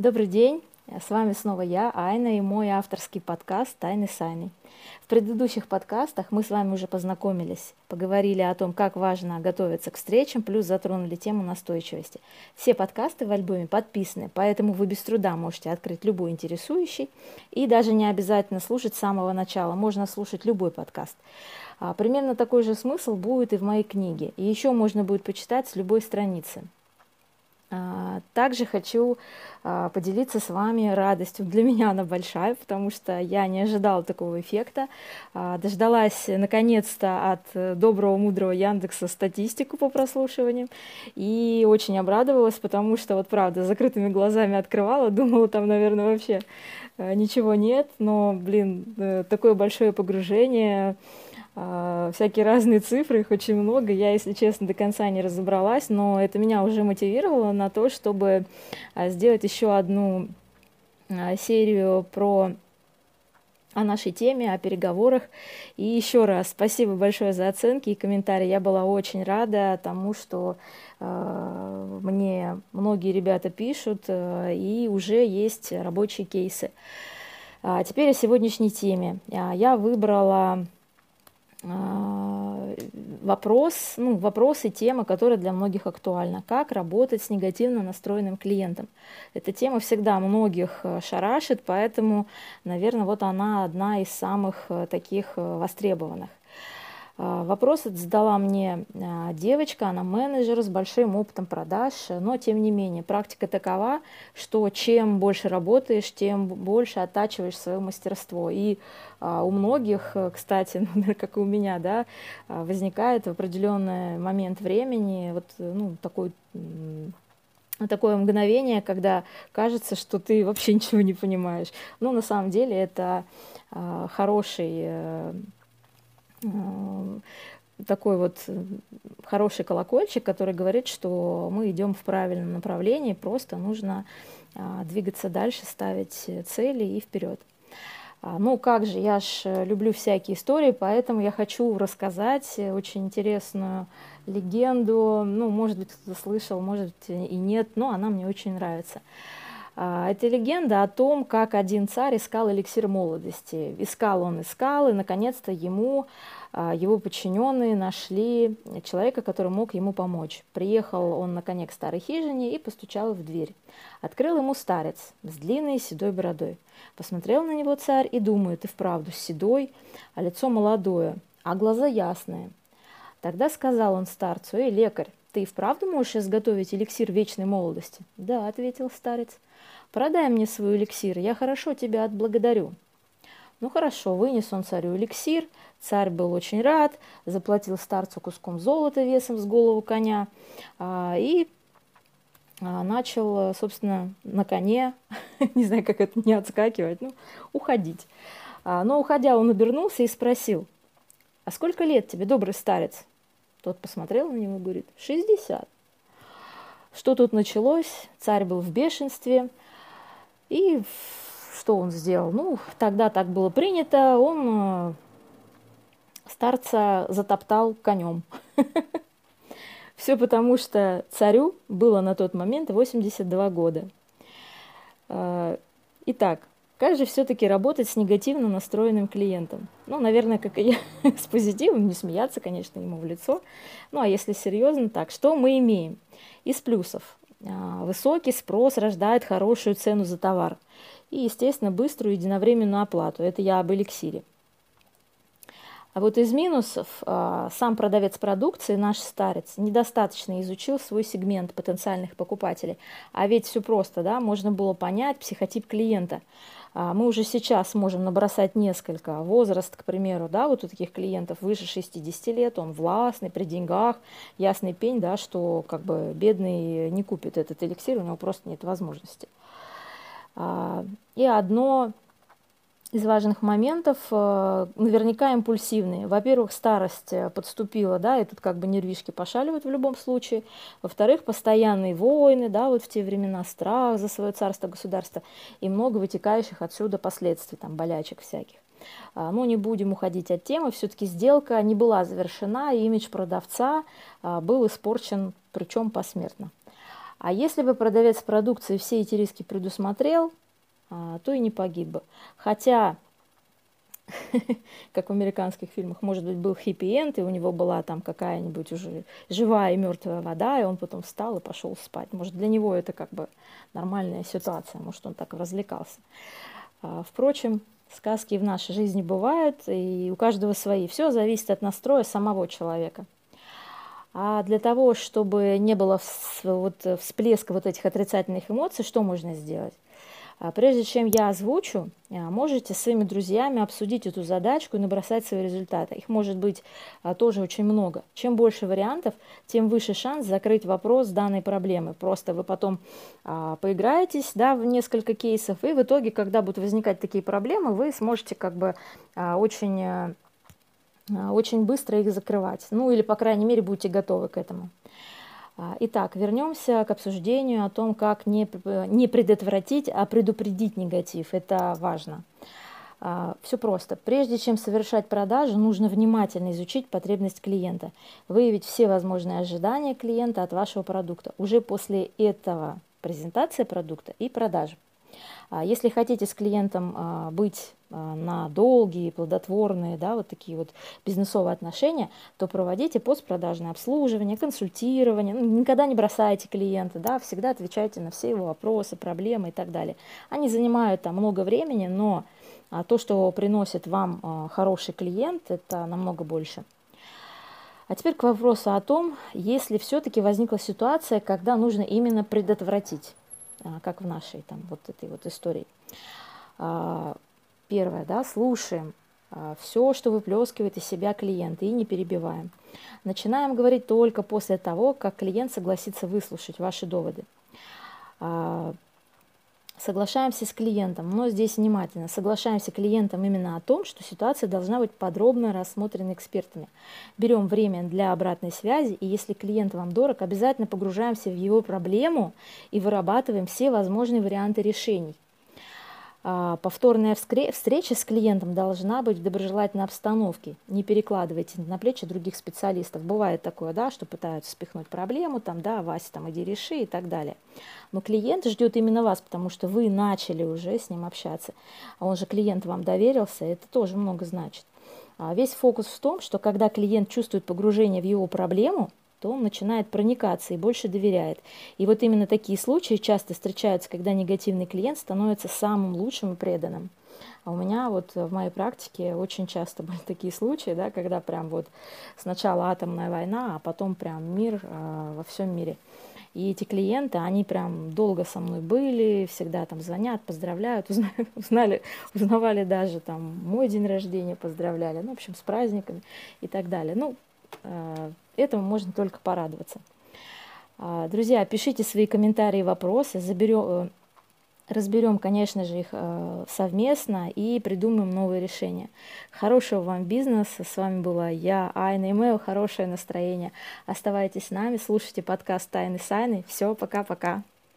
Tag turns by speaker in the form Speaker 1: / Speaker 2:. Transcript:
Speaker 1: Добрый день, с вами снова я, Айна, и мой авторский подкаст «Тайны с Айной». В предыдущих подкастах мы с вами уже познакомились, поговорили о том, как важно готовиться к встречам, плюс затронули тему настойчивости. Все подкасты в альбоме подписаны, поэтому вы без труда можете открыть любой интересующий, и даже не обязательно слушать с самого начала, можно слушать любой подкаст. А, примерно такой же смысл будет и в моей книге, и еще можно будет почитать с любой страницы. А, также хочу а, поделиться с вами радостью. Для меня она большая, потому что я не ожидала такого эффекта. А, дождалась наконец-то от доброго, мудрого Яндекса статистику по прослушиваниям и очень обрадовалась, потому что вот правда закрытыми глазами открывала, думала там, наверное, вообще ничего нет, но, блин, э, такое большое погружение всякие разные цифры, их очень много. Я, если честно, до конца не разобралась, но это меня уже мотивировало на то, чтобы а, сделать еще одну а, серию про о нашей теме, о переговорах. И еще раз спасибо большое за оценки и комментарии. Я была очень рада тому, что э, мне многие ребята пишут, э, и уже есть рабочие кейсы. А теперь о сегодняшней теме. Я выбрала а, вопрос, ну, вопрос и тема, которая для многих актуальна. Как работать с негативно настроенным клиентом? Эта тема всегда многих э, шарашит, поэтому, наверное, вот она одна из самых э, таких э, востребованных. А, вопрос задала мне а, девочка, она менеджер с большим опытом продаж, но тем не менее практика такова, что чем больше работаешь, тем больше оттачиваешь свое мастерство. И а, у многих, кстати, ну, как и у меня, да, возникает в определенный момент времени вот ну, такой такое мгновение, когда кажется, что ты вообще ничего не понимаешь. Но на самом деле это хороший э, такой вот хороший колокольчик, который говорит, что мы идем в правильном направлении, просто нужно а, двигаться дальше, ставить цели и вперед. А, ну как же, я ж люблю всякие истории, поэтому я хочу рассказать очень интересную легенду. Ну, может быть, кто-то слышал, может и нет, но она мне очень нравится. А, это легенда о том, как один царь искал эликсир молодости. Искал он, искал, и наконец-то ему а, его подчиненные нашли человека, который мог ему помочь. Приехал он на коне к старой хижине и постучал в дверь. Открыл ему старец с длинной седой бородой. Посмотрел на него царь и думает, и вправду седой, а лицо молодое, а глаза ясные. Тогда сказал он старцу, «Эй, лекарь, ты вправду можешь изготовить эликсир вечной молодости?» «Да», — ответил старец. «Продай мне свой эликсир, я хорошо тебя отблагодарю». Ну хорошо, вынес он царю эликсир, царь был очень рад, заплатил старцу куском золота весом с голову коня а, и а, начал, собственно, на коне, не знаю, как это не отскакивать, ну, уходить. А, но уходя, он обернулся и спросил, а сколько лет тебе, добрый старец? Тот посмотрел на него и говорит, 60. Что тут началось? Царь был в бешенстве и что он сделал? Ну, тогда так было принято, он э, старца затоптал конем. Все потому, что царю было на тот момент 82 года. Э, итак, как же все-таки работать с негативно настроенным клиентом? Ну, наверное, как и я, с позитивом, не смеяться, конечно, ему в лицо. Ну, а если серьезно, так, что мы имеем? Из плюсов. Э, высокий спрос рождает хорошую цену за товар и, естественно, быструю единовременную оплату. Это я об эликсире. А вот из минусов а, сам продавец продукции, наш старец, недостаточно изучил свой сегмент потенциальных покупателей. А ведь все просто, да, можно было понять психотип клиента. А, мы уже сейчас можем набросать несколько. Возраст, к примеру, да, вот у таких клиентов выше 60 лет, он властный, при деньгах, ясный пень, да, что как бы бедный не купит этот эликсир, у него просто нет возможности. А, и одно из важных моментов, э, наверняка импульсивные. Во-первых, старость э, подступила, да, и тут как бы нервишки пошаливают в любом случае. Во-вторых, постоянные войны, да, вот в те времена страх за свое царство, государство и много вытекающих отсюда последствий, там, болячек всяких. А, Но ну, не будем уходить от темы, все-таки сделка не была завершена, и имидж продавца а, был испорчен, причем посмертно. А если бы продавец продукции все эти риски предусмотрел, то и не погиб бы. Хотя, как в американских фильмах, может быть, был хэппи-энд, и у него была там какая-нибудь уже живая и мертвая вода, и он потом встал и пошел спать. Может, для него это как бы нормальная ситуация, может, он так развлекался. А, впрочем, сказки в нашей жизни бывают, и у каждого свои. Все зависит от настроя самого человека. А для того, чтобы не было вот всплеска вот этих отрицательных эмоций, что можно сделать? А прежде чем я озвучу, а, можете с своими друзьями обсудить эту задачку и набросать свои результаты. Их может быть а, тоже очень много. Чем больше вариантов, тем выше шанс закрыть вопрос данной проблемы. Просто вы потом поиграетесь да, в несколько кейсов, и в итоге, когда будут возникать такие проблемы, вы сможете как бы очень, очень быстро их закрывать. Ну или, по крайней мере, будете готовы к этому. А, итак, вернемся к обсуждению о том, как не, не предотвратить, а предупредить негатив. Это важно. А, Все просто. Прежде чем совершать продажу, нужно внимательно изучить потребность клиента, выявить все возможные ожидания клиента от вашего продукта. Уже после этого презентация продукта и продажа. А если хотите с клиентом а, быть а, на долгие, плодотворные, да, вот такие вот бизнесовые отношения, то проводите постпродажное обслуживание, консультирование, ну, никогда не бросайте клиента, да, всегда отвечайте на все его вопросы, проблемы и так далее. Они занимают там много времени, но то, что приносит вам хороший клиент, это намного больше. А теперь к вопросу о том, если все-таки возникла ситуация, когда нужно именно предотвратить как в нашей там вот этой вот истории. А, первое, да, слушаем а, все, что выплескивает из себя клиент, и не перебиваем. Начинаем говорить только после того, как клиент согласится выслушать ваши доводы. Соглашаемся с клиентом, но здесь внимательно. Соглашаемся клиентом именно о том, что ситуация должна быть подробно рассмотрена экспертами. Берем время для обратной связи, и если клиент вам дорог, обязательно погружаемся в его проблему и вырабатываем все возможные варианты решений. А, повторная встреча с клиентом должна быть в доброжелательной обстановке. Не перекладывайте на плечи других специалистов. Бывает такое, да, что пытаются спихнуть проблему, там, да, Вася, там, иди реши и так далее. Но клиент ждет именно вас, потому что вы начали уже с ним общаться. А он же клиент вам доверился, это тоже много значит. А весь фокус в том, что когда клиент чувствует погружение в его проблему, то он начинает проникаться и больше доверяет. И вот именно такие случаи часто встречаются, когда негативный клиент становится самым лучшим и преданным. А у меня вот в моей практике очень часто были такие случаи, да, когда прям вот сначала атомная война, а потом прям мир э, во всем мире. И эти клиенты, они прям долго со мной были, всегда там звонят, поздравляют, узнали, узнали, узнавали даже там мой день рождения, поздравляли, ну, в общем, с праздниками и так далее. Ну, Этому можно только порадоваться. А, друзья, пишите свои комментарии вопросы, заберем, э, разберем, конечно же, их э, совместно и придумаем новые решения. Хорошего вам бизнеса. С вами была я, Айна Имейл. Хорошее настроение. Оставайтесь с нами, слушайте подкаст «Тайны Сайны». Все, пока-пока.